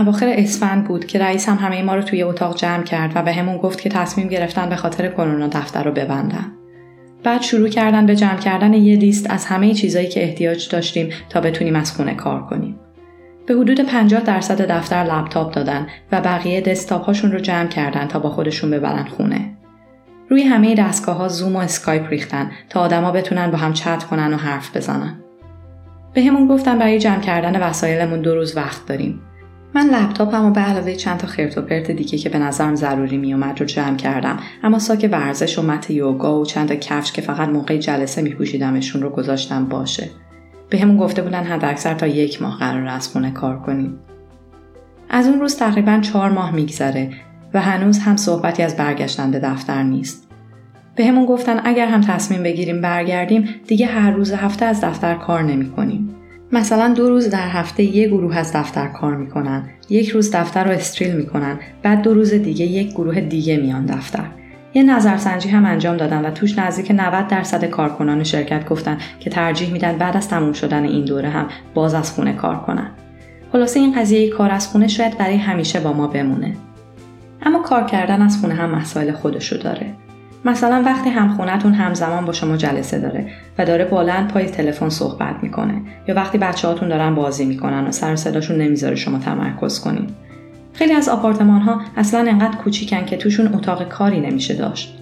اواخر اسفند بود که رئیسم همه ما رو توی اتاق جمع کرد و به همون گفت که تصمیم گرفتن به خاطر کرونا دفتر رو ببندن. بعد شروع کردن به جمع کردن یه لیست از همه چیزایی که احتیاج داشتیم تا بتونیم از خونه کار کنیم. به حدود 50 درصد دفتر لپتاپ دادن و بقیه دسکتاپ هاشون رو جمع کردن تا با خودشون ببرن خونه. روی همه دستگاه ها زوم و اسکایپ ریختن تا آدما بتونن با هم چت کنن و حرف بزنن. به همون گفتن برای جمع کردن وسایلمون دو روز وقت داریم. من لپتاپم و به علاوه چند تا خرت و پرت دیگه که به نظرم ضروری میومد رو جمع کردم. اما ساک ورزش و مت یوگا و چند تا کفش که فقط موقع جلسه میپوشیدمشون رو گذاشتم باشه. به همون گفته بودن حداکثر تا یک ماه قرار از خونه کار کنیم. از اون روز تقریبا چهار ماه میگذره و هنوز هم صحبتی از برگشتن به دفتر نیست. به همون گفتن اگر هم تصمیم بگیریم برگردیم دیگه هر روز هفته از دفتر کار نمی کنیم. مثلا دو روز در هفته یک گروه از دفتر کار می‌کنن یک روز دفتر رو استریل می‌کنن بعد دو روز دیگه یک گروه دیگه میان دفتر. یه نظرسنجی هم انجام دادن و توش نزدیک 90 درصد کارکنان شرکت گفتن که ترجیح میدن بعد از تموم شدن این دوره هم باز از خونه کار کنن. خلاصه این قضیه کار از خونه شاید برای همیشه با ما بمونه. اما کار کردن از خونه هم مسائل خودشو داره. مثلا وقتی همخونهتون همزمان با شما جلسه داره و داره بلند پای تلفن صحبت می‌کنه یا وقتی بچه هاتون دارن بازی می‌کنن و سر صداشون نمی‌ذاره شما تمرکز کنین. خیلی از آپارتمان ها اصلا انقدر کوچیکن که توشون اتاق کاری نمیشه داشت.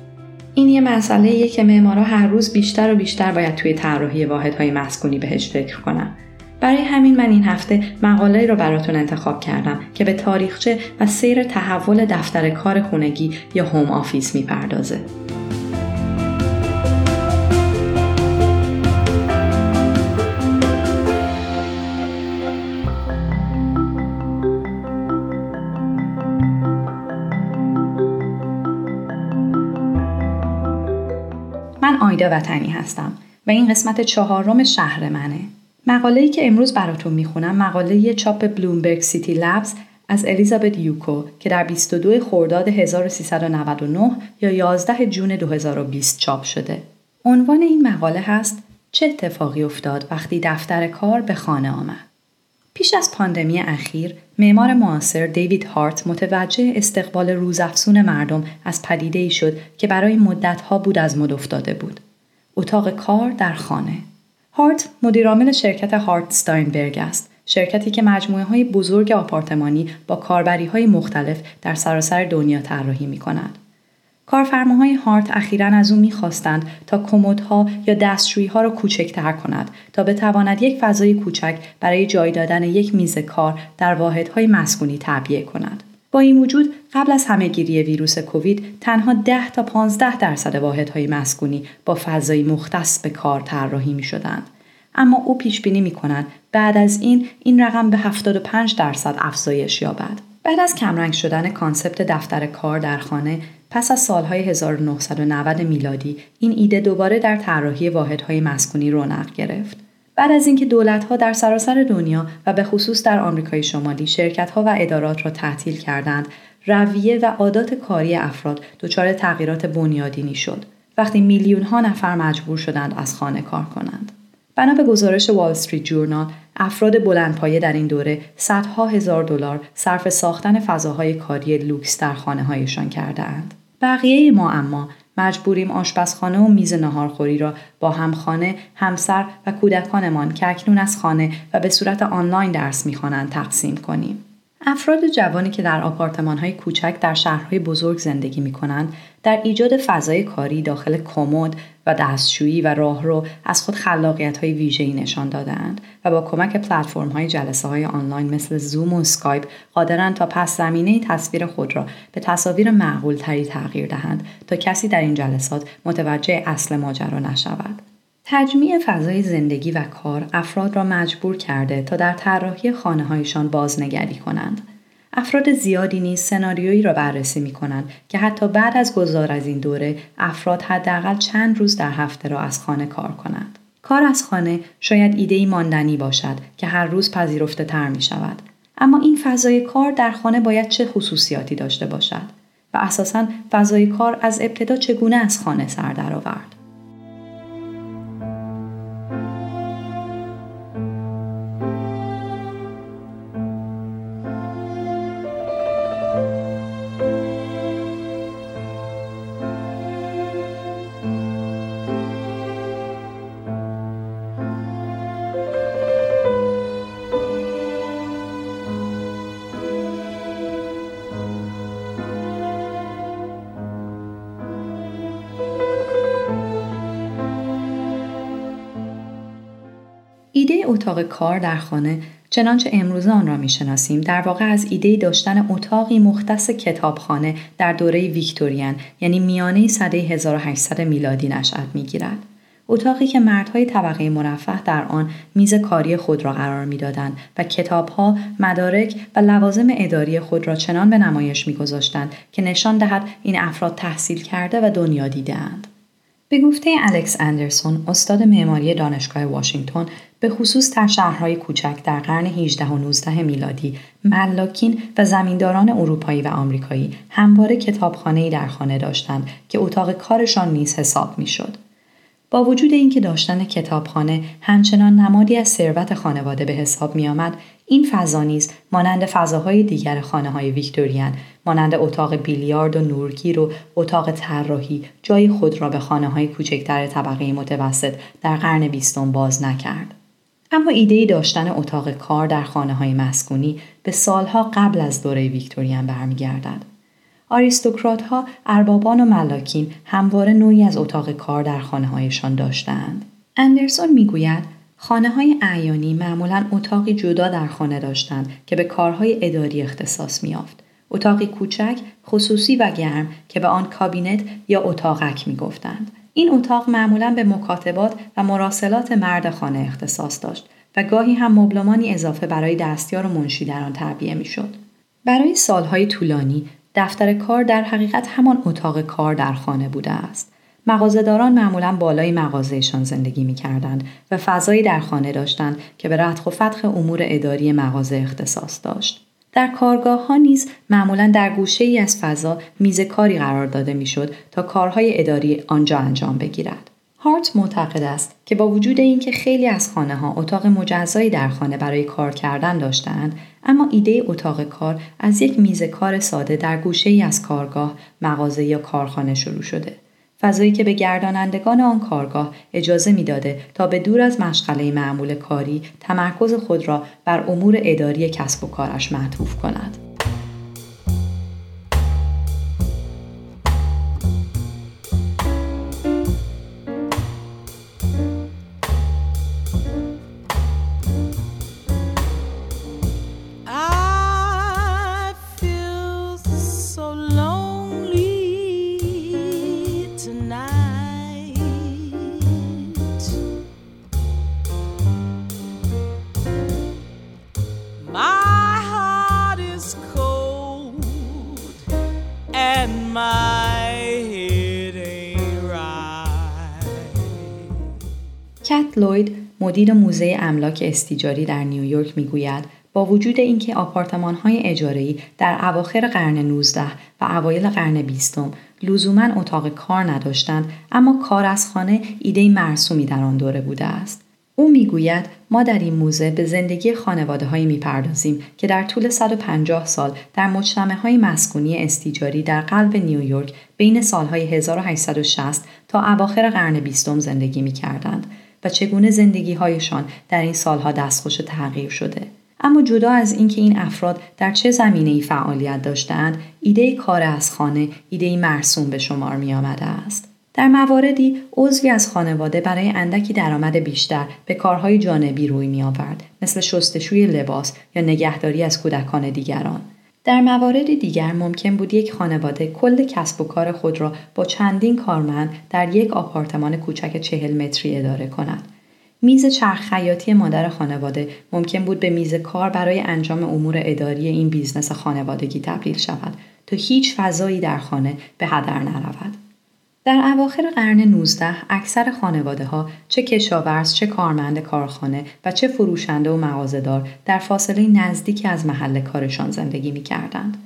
این یه مسئله که معمارا هر روز بیشتر و بیشتر باید توی طراحی واحدهای مسکونی بهش فکر کنن. برای همین من این هفته مقاله رو براتون انتخاب کردم که به تاریخچه و سیر تحول دفتر کار خونگی یا home office می‌پردازه. من آیدا وطنی هستم و این قسمت چهارم شهر منه. مقاله‌ای که امروز براتون می‌خونم مقاله چاپ بلومبرگ سیتی لبز از الیزابت یوکو که در 22 خرداد 1399 یا 11 جون 2020 چاپ شده. عنوان این مقاله هست چه اتفاقی افتاد وقتی دفتر کار به خانه آمد؟ پیش از پاندمی اخیر، معمار معاصر دیوید هارت متوجه استقبال روزافزون مردم از پدیده ای شد که برای مدتها بود از مد افتاده بود. اتاق کار در خانه. هارت مدیرعامل شرکت هارت ستاینبرگ است شرکتی که مجموعه های بزرگ آپارتمانی با کاربری های مختلف در سراسر دنیا طراحی می کند. کارفرماهای هارت اخیرا از او می‌خواستند تا کمدها یا دستشویی ها را کوچکتر کند تا بتواند یک فضای کوچک برای جای دادن یک میز کار در واحدهای مسکونی تعبیه کند. با این وجود قبل از همهگیری ویروس کووید تنها 10 تا 15 درصد واحدهای مسکونی با فضایی مختص به کار طراحی می شدند. اما او پیش بینی می کند بعد از این این رقم به 75 درصد افزایش یابد. بعد از کمرنگ شدن کانسپت دفتر کار در خانه پس از سالهای 1990 میلادی این ایده دوباره در طراحی واحدهای مسکونی رونق گرفت. بعد از اینکه دولتها در سراسر دنیا و به خصوص در آمریکای شمالی شرکتها و ادارات را تعطیل کردند رویه و عادات کاری افراد دچار تغییرات بنیادینی شد وقتی میلیون ها نفر مجبور شدند از خانه کار کنند بنا به گزارش وال استریت جورنال افراد بلندپایه در این دوره صدها هزار دلار صرف ساختن فضاهای کاری لوکس در خانه هایشان کرده اند. بقیه ما اما مجبوریم آشپزخانه و میز نهارخوری را با همخانه، همسر و کودکانمان که اکنون از خانه و به صورت آنلاین درس می‌خوانند تقسیم کنیم. افراد جوانی که در های کوچک در شهرهای بزرگ زندگی می کنند در ایجاد فضای کاری داخل کمد و دستشویی و راهرو از خود خلاقیت های ویژه‌ای نشان دادند و با کمک پلتفرم های جلسه های آنلاین مثل زوم و اسکایپ قادرند تا پس زمینه تصویر خود را به تصاویر معقول تری تغییر دهند تا کسی در این جلسات متوجه اصل ماجرا نشود. تجمیع فضای زندگی و کار افراد را مجبور کرده تا در طراحی خانه هایشان بازنگری کنند. افراد زیادی نیز سناریویی را بررسی می کنند که حتی بعد از گذار از این دوره افراد حداقل چند روز در هفته را از خانه کار کنند. کار از خانه شاید ایدهی ماندنی باشد که هر روز پذیرفته تر می شود. اما این فضای کار در خانه باید چه خصوصیاتی داشته باشد و اساساً فضای کار از ابتدا چگونه از خانه سر درآورد. اتاق کار در خانه چنانچه امروز آن را می‌شناسیم در واقع از ایده داشتن اتاقی مختص کتابخانه در دوره ویکتوریان یعنی میانه سده 1800 میلادی نشأت می‌گیرد اتاقی که مردهای طبقه مرفه در آن میز کاری خود را قرار می‌دادند و کتابها، مدارک و لوازم اداری خود را چنان به نمایش میگذاشتند که نشان دهد این افراد تحصیل کرده و دنیا دیدهاند. به گفته الکس اندرسون استاد معماری دانشگاه واشنگتن به خصوص در شهرهای کوچک در قرن 18 و 19 میلادی ملاکین و زمینداران اروپایی و آمریکایی همواره کتابخانه‌ای در خانه داشتند که اتاق کارشان نیز حساب می‌شد. با وجود اینکه داشتن کتابخانه همچنان نمادی از ثروت خانواده به حساب می آمد، این فضا نیز مانند فضاهای دیگر خانه های ویکتوریان مانند اتاق بیلیارد و نورگیر و اتاق طراحی جای خود را به خانه های کوچکتر طبقه متوسط در قرن بیستم باز نکرد. اما ایده داشتن اتاق کار در خانه های مسکونی به سالها قبل از دوره ویکتوریان برمیگردد. آریستوکرات ها اربابان و ملاکین همواره نوعی از اتاق کار در خانه هایشان داشتند. اندرسون می‌گوید خانه های اعیانی معمولا اتاقی جدا در خانه داشتند که به کارهای اداری اختصاص میافت. اتاقی کوچک، خصوصی و گرم که به آن کابینت یا اتاقک می‌گفتند. این اتاق معمولا به مکاتبات و مراسلات مرد خانه اختصاص داشت و گاهی هم مبلمانی اضافه برای دستیار و منشی در آن تعبیه می‌شد. برای سالهای طولانی دفتر کار در حقیقت همان اتاق کار در خانه بوده است. مغازهداران معمولا بالای مغازهشان زندگی می کردند و فضایی در خانه داشتند که به رتخ و فتخ امور اداری مغازه اختصاص داشت. در کارگاه ها نیز معمولا در گوشه ای از فضا میز کاری قرار داده می‌شد تا کارهای اداری آنجا انجام بگیرد. هارت معتقد است که با وجود اینکه خیلی از خانه ها اتاق مجزایی در خانه برای کار کردن داشتند اما ایده اتاق کار از یک میز کار ساده در گوشه ای از کارگاه، مغازه یا کارخانه شروع شده. فضایی که به گردانندگان آن کارگاه اجازه می‌داده تا به دور از مشغله معمول کاری تمرکز خود را بر امور اداری کسب و کارش معطوف کند. مدیر موزه املاک استیجاری در نیویورک می‌گوید با وجود اینکه آپارتمان های اجاره‌ای در اواخر قرن 19 و اوایل قرن 20 لزوما اتاق کار نداشتند اما کار از خانه ایده مرسومی در آن دوره بوده است. او می‌گوید ما در این موزه به زندگی خانواده هایی می‌پردازیم که در طول 150 سال در مجتمع های مسکونی استیجاری در قلب نیویورک بین سالهای 1860 تا اواخر قرن بیستم زندگی می کردند چگونه زندگی هایشان در این سالها دستخوش تغییر شده. اما جدا از اینکه این افراد در چه زمینه ای فعالیت داشتند، ایده کار از خانه ایده مرسوم به شمار می آمده است. در مواردی عضوی از خانواده برای اندکی درآمد بیشتر به کارهای جانبی روی می آورد مثل شستشوی لباس یا نگهداری از کودکان دیگران در موارد دیگر ممکن بود یک خانواده کل کسب و کار خود را با چندین کارمند در یک آپارتمان کوچک چهل متری اداره کند. میز چرخ خیاطی مادر خانواده ممکن بود به میز کار برای انجام امور اداری این business خانوادگی تبدیل شود تا هیچ فضایی در خانه به هدر نرود. در اواخر قرن 19 اکثر خانواده ها چه کشاورز چه کارمند کارخانه و چه فروشنده و مغازهدار در فاصله نزدیکی از محل کارشان زندگی می کردند.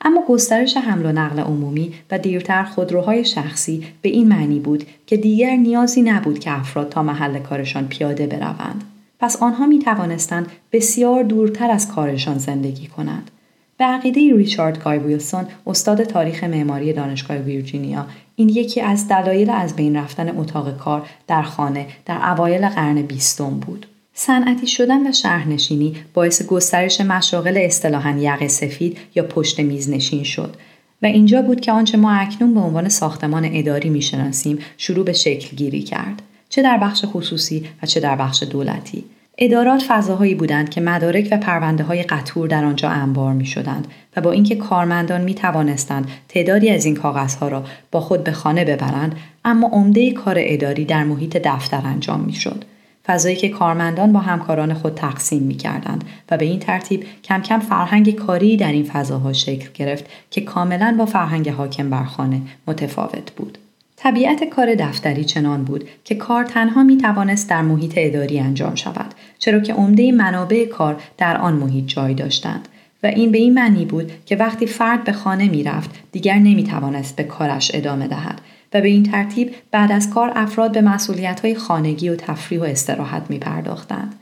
اما گسترش حمل و نقل عمومی و دیرتر خودروهای شخصی به این معنی بود که دیگر نیازی نبود که افراد تا محل کارشان پیاده بروند. پس آنها می توانستند بسیار دورتر از کارشان زندگی کنند. به عقیده ریچارد گای ویلسون استاد تاریخ معماری دانشگاه ویرجینیا این یکی از دلایل از بین رفتن اتاق کار در خانه در اوایل قرن بیستم بود. صنعتی شدن و شهرنشینی باعث گسترش مشاغل اصطلاحا یق سفید یا پشت میز نشین شد و اینجا بود که آنچه ما اکنون به عنوان ساختمان اداری می‌شناسیم شروع به شکل گیری کرد چه در بخش خصوصی و چه در بخش دولتی. ادارات فضاهایی بودند که مدارک و پرونده های قطور در آنجا انبار می شدند و با اینکه کارمندان می توانستند تعدادی از این کاغذها را با خود به خانه ببرند اما عمده کار اداری در محیط دفتر انجام می شد. فضایی که کارمندان با همکاران خود تقسیم می کردند و به این ترتیب کم کم فرهنگ کاری در این فضاها شکل گرفت که کاملا با فرهنگ حاکم بر خانه متفاوت بود. طبیعت کار دفتری چنان بود که کار تنها می توانست در محیط اداری انجام شود چرا که عمده منابع کار در آن محیط جای داشتند و این به این معنی بود که وقتی فرد به خانه می رفت دیگر نمی توانست به کارش ادامه دهد و به این ترتیب بعد از کار افراد به مسئولیت های خانگی و تفریح و استراحت می پرداختند.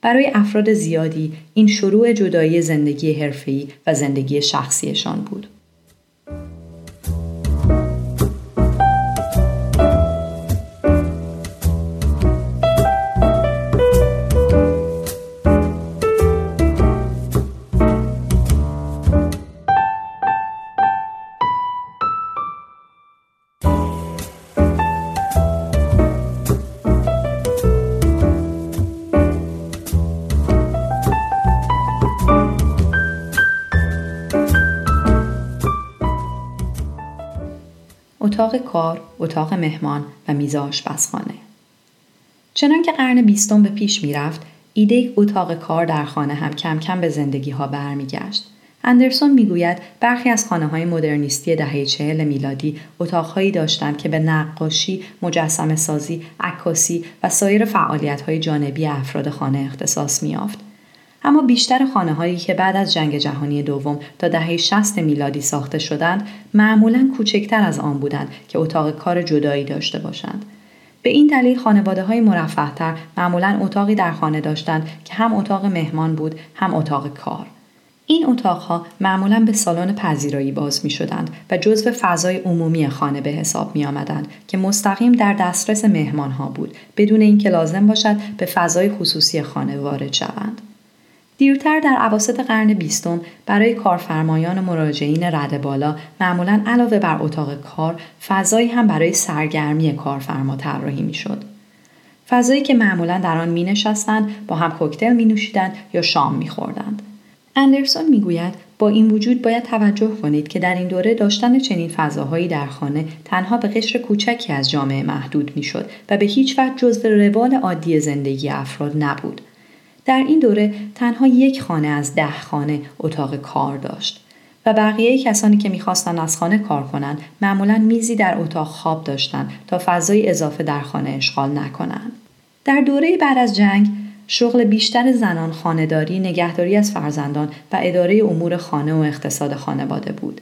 برای افراد زیادی این شروع جدایی زندگی حرفه‌ای و زندگی شخصیشان بود. اتاق کار، اتاق مهمان و میز آشپزخانه. چنان که قرن بیستم به پیش می‌رفت، ایده اتاق کار در خانه هم کم کم به زندگی ها برمیگشت. اندرسون می‌گوید برخی از خانه های مدرنیستی دهه چهل میلادی اتاقهایی داشتند که به نقاشی، مجسم سازی، عکاسی و سایر فعالیت های جانبی افراد خانه اختصاص میافت. اما بیشتر خانه هایی که بعد از جنگ جهانی دوم تا دهه 60 میلادی ساخته شدند معمولا کوچکتر از آن بودند که اتاق کار جدایی داشته باشند. به این دلیل خانواده های مرفهتر معمولا اتاقی در خانه داشتند که هم اتاق مهمان بود هم اتاق کار. این اتاقها معمولا به سالن پذیرایی باز می شدند و جزو فضای عمومی خانه به حساب می آمدند که مستقیم در دسترس مهمان ها بود بدون اینکه لازم باشد به فضای خصوصی خانه وارد شوند. دیرتر در عواسط قرن بیستم برای کارفرمایان و مراجعین رده بالا معمولا علاوه بر اتاق کار فضایی هم برای سرگرمی کارفرما طراحی می‌شد فضایی که معمولا در آن می نشستند با هم کوکتل می نوشیدند یا شام می خوردند. اندرسون می گوید با این وجود باید توجه کنید که در این دوره داشتن چنین فضاهایی در خانه تنها به قشر کوچکی از جامعه محدود می شد و به هیچ وجه جزو روال عادی زندگی افراد نبود. در این دوره تنها یک خانه از ده خانه اتاق کار داشت و بقیه کسانی که می‌خواستند از خانه کار کنند معمولا میزی در اتاق خواب داشتند تا فضای اضافه در خانه اشغال نکنند. در دوره بعد از جنگ شغل بیشتر زنان خانهداری، نگهداری از فرزندان و اداره امور خانه و اقتصاد خانواده بود.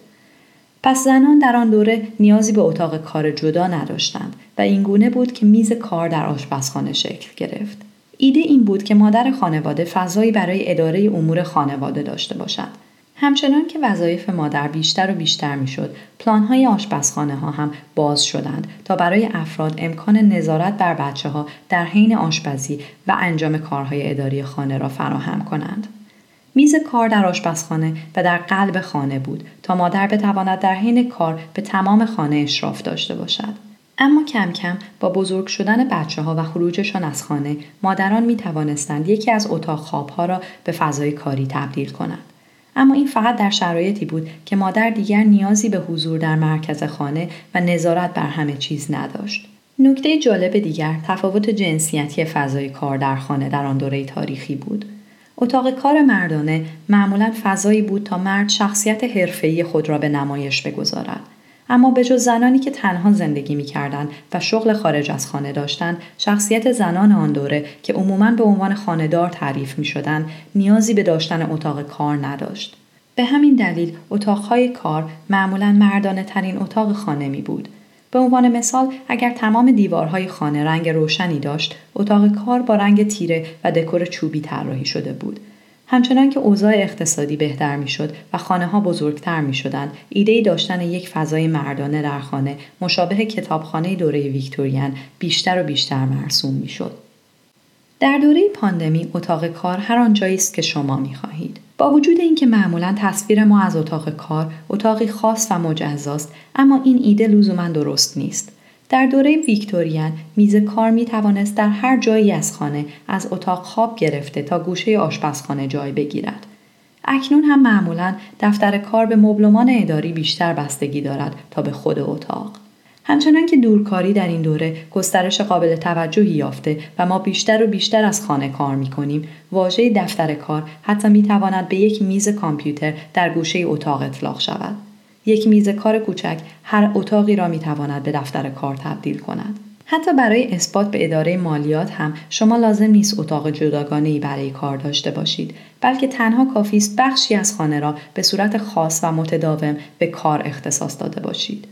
پس زنان در آن دوره نیازی به اتاق کار جدا نداشتند و اینگونه بود که میز کار در آشپزخانه شکل گرفت. ایده این بود که مادر خانواده فضایی برای اداره امور خانواده داشته باشد. همچنان که وظایف مادر بیشتر و بیشتر می‌شد، پلانهای آشپزخانه ها هم باز شدند تا برای افراد امکان نظارت بر بچه ها در حین آشپزی و انجام کارهای اداری خانه را فراهم کنند. میز کار در آشپزخانه و در قلب خانه بود تا مادر بتواند در حین کار به تمام خانه اشراف داشته باشد. اما کم کم با بزرگ شدن بچه ها و خروجشان از خانه مادران می توانستند یکی از اتاق خواب ها را به فضای کاری تبدیل کنند. اما این فقط در شرایطی بود که مادر دیگر نیازی به حضور در مرکز خانه و نظارت بر همه چیز نداشت. نکته جالب دیگر تفاوت جنسیتی فضای کار در خانه در آن دوره تاریخی بود. اتاق کار مردانه معمولا فضایی بود تا مرد شخصیت حرفه‌ای خود را به نمایش بگذارد. اما به جز زنانی که تنها زندگی می کردن و شغل خارج از خانه داشتند شخصیت زنان آن دوره که عموما به عنوان خانهدار تعریف می شدن نیازی به داشتن اتاق کار نداشت. به همین دلیل اتاقهای کار معمولا مردانه ترین اتاق خانه می بود به عنوان مثال اگر تمام دیوارهای خانه رنگ روشنی داشت اتاق کار با رنگ تیره و دکور چوبی طراحی شده بود. همچنان که اوضاع اقتصادی بهتر می‌شد و خانه ها بزرگتر می شدند، ایده داشتن یک فضای مردانه در خانه مشابه کتابخانه دوره ویکتوریان بیشتر و بیشتر مرسوم می شد. در دوره پاندمی اتاق کار هر آنجایی است که شما می خواهید. با وجود اینکه معمولا تصویر ما از اتاق کار اتاقی خاص و مجزاست اما این ایده لزوما درست نیست در دوره ویکتوریان میز کار می توانست در هر جایی از خانه از اتاق خواب گرفته تا گوشه آشپزخانه جای بگیرد. اکنون هم معمولا دفتر کار به مبلمان اداری بیشتر بستگی دارد تا به خود اتاق. همچنان که دورکاری در این دوره گسترش قابل توجهی یافته و ما بیشتر و بیشتر از خانه کار می کنیم، واژه دفتر کار حتی می تواند به یک میز کامپیوتر در گوشه اتاق اطلاق شود. یک میز کار کوچک هر اتاقی را می تواند به دفتر کار تبدیل کند. حتی برای اثبات به اداره مالیات هم شما لازم نیست اتاق جداگانه برای کار داشته باشید بلکه تنها کافی است بخشی از خانه را به صورت خاص و متداوم به کار اختصاص داده باشید.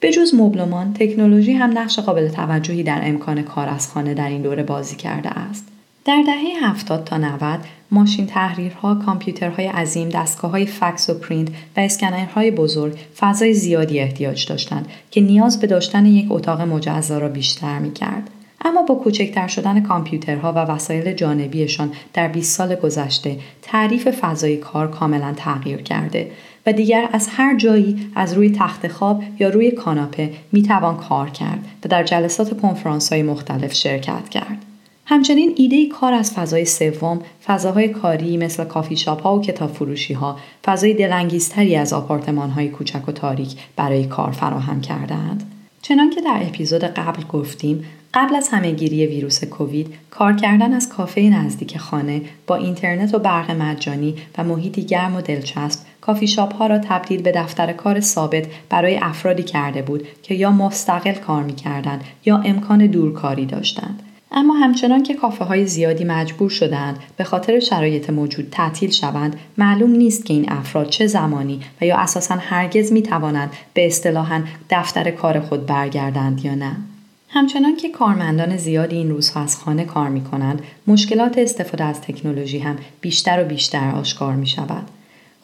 به جز مبلمان، تکنولوژی هم نقش قابل توجهی در امکان کار از خانه در این دوره بازی کرده است. در دهه 70 تا 90 ماشین تحریرها، کامپیوترهای عظیم، دستگاههای فکس و پرینت و اسکنرهای بزرگ فضای زیادی احتیاج داشتند که نیاز به داشتن یک اتاق مجزا را بیشتر می کرد. اما با کوچکتر شدن کامپیوترها و وسایل جانبیشان در 20 سال گذشته تعریف فضای کار کاملا تغییر کرده و دیگر از هر جایی از روی تخت خواب یا روی کاناپه می توان کار کرد و در جلسات کنفرانس های مختلف شرکت کرد. همچنین ایده کار از فضای سوم، فضاهای کاری مثل کافی شاپ ها و کتاب فروشی ها، فضای دلانگیزتری از آپارتمان های کوچک و تاریک برای کار فراهم کردند. چنان که در اپیزود قبل گفتیم، قبل از همهگیری ویروس کووید، کار کردن از کافه نزدیک خانه با اینترنت و برق مجانی و محیطی گرم و دلچسب کافی شاپ ها را تبدیل به دفتر کار ثابت برای افرادی کرده بود که یا مستقل کار می کردند یا امکان دورکاری داشتند. اما همچنان که کافه های زیادی مجبور شدند به خاطر شرایط موجود تعطیل شوند معلوم نیست که این افراد چه زمانی و یا اساسا هرگز می توانند به اصطلاحا دفتر کار خود برگردند یا نه همچنان که کارمندان زیادی این روزها از خانه کار می کنند مشکلات استفاده از تکنولوژی هم بیشتر و بیشتر آشکار می شود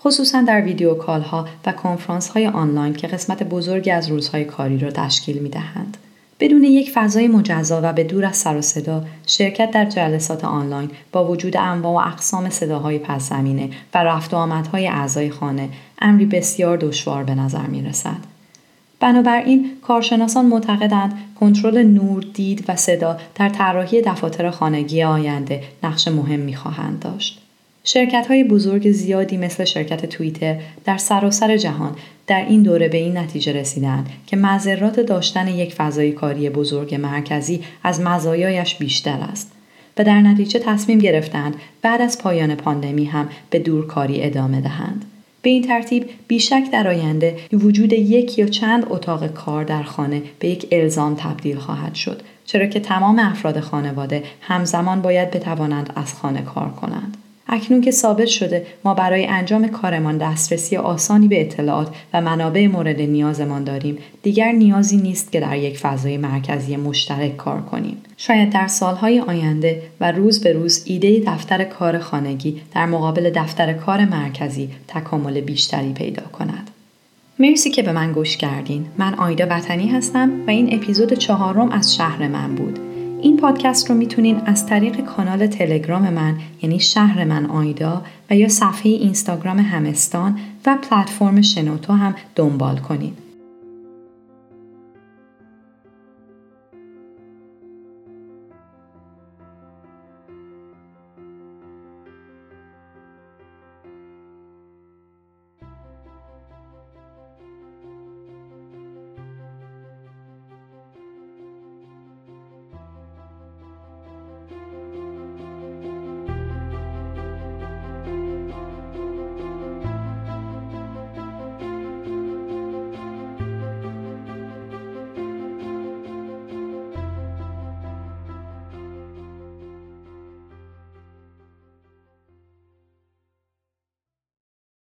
خصوصا در ویدیو کال ها و کنفرانس های آنلاین که قسمت بزرگی از روزهای کاری را تشکیل می دهند. بدون یک فضای مجزا و به دور از سر و صدا شرکت در جلسات آنلاین با وجود انواع و اقسام صداهای پس زمینه و رفت و آمدهای اعضای خانه امری بسیار دشوار به نظر می رسد. بنابراین کارشناسان معتقدند کنترل نور، دید و صدا در طراحی دفاتر خانگی آینده نقش مهم خواهند داشت. شرکت های بزرگ زیادی مثل شرکت توییتر در سراسر جهان در این دوره به این نتیجه رسیدند که مذرات داشتن یک فضای کاری بزرگ مرکزی از مزایایش بیشتر است و در نتیجه تصمیم گرفتند بعد از پایان پاندمی هم به دورکاری ادامه دهند. به این ترتیب بیشک در آینده وجود یک یا چند اتاق کار در خانه به یک الزام تبدیل خواهد شد چرا که تمام افراد خانواده همزمان باید بتوانند از خانه کار کنند. اکنون که ثابت شده ما برای انجام کارمان دسترسی آسانی به اطلاعات و منابع مورد نیازمان داریم دیگر نیازی نیست که در یک فضای مرکزی مشترک کار کنیم. شاید در سالهای آینده و روز به روز ایده دفتر کار خانگی در مقابل دفتر کار مرکزی تکامل بیشتری پیدا کند. مرسی که به من گوش کردین. من آیدا وطنی هستم و این اپیزود چهارم از شهر من بود. این پادکست رو می‌تونین از طریق کانال تلگرام من یعنی شهر من آیدا و یا صفحه اینستاگرام همستان و پلتفرم شنوتو هم دنبال کنید.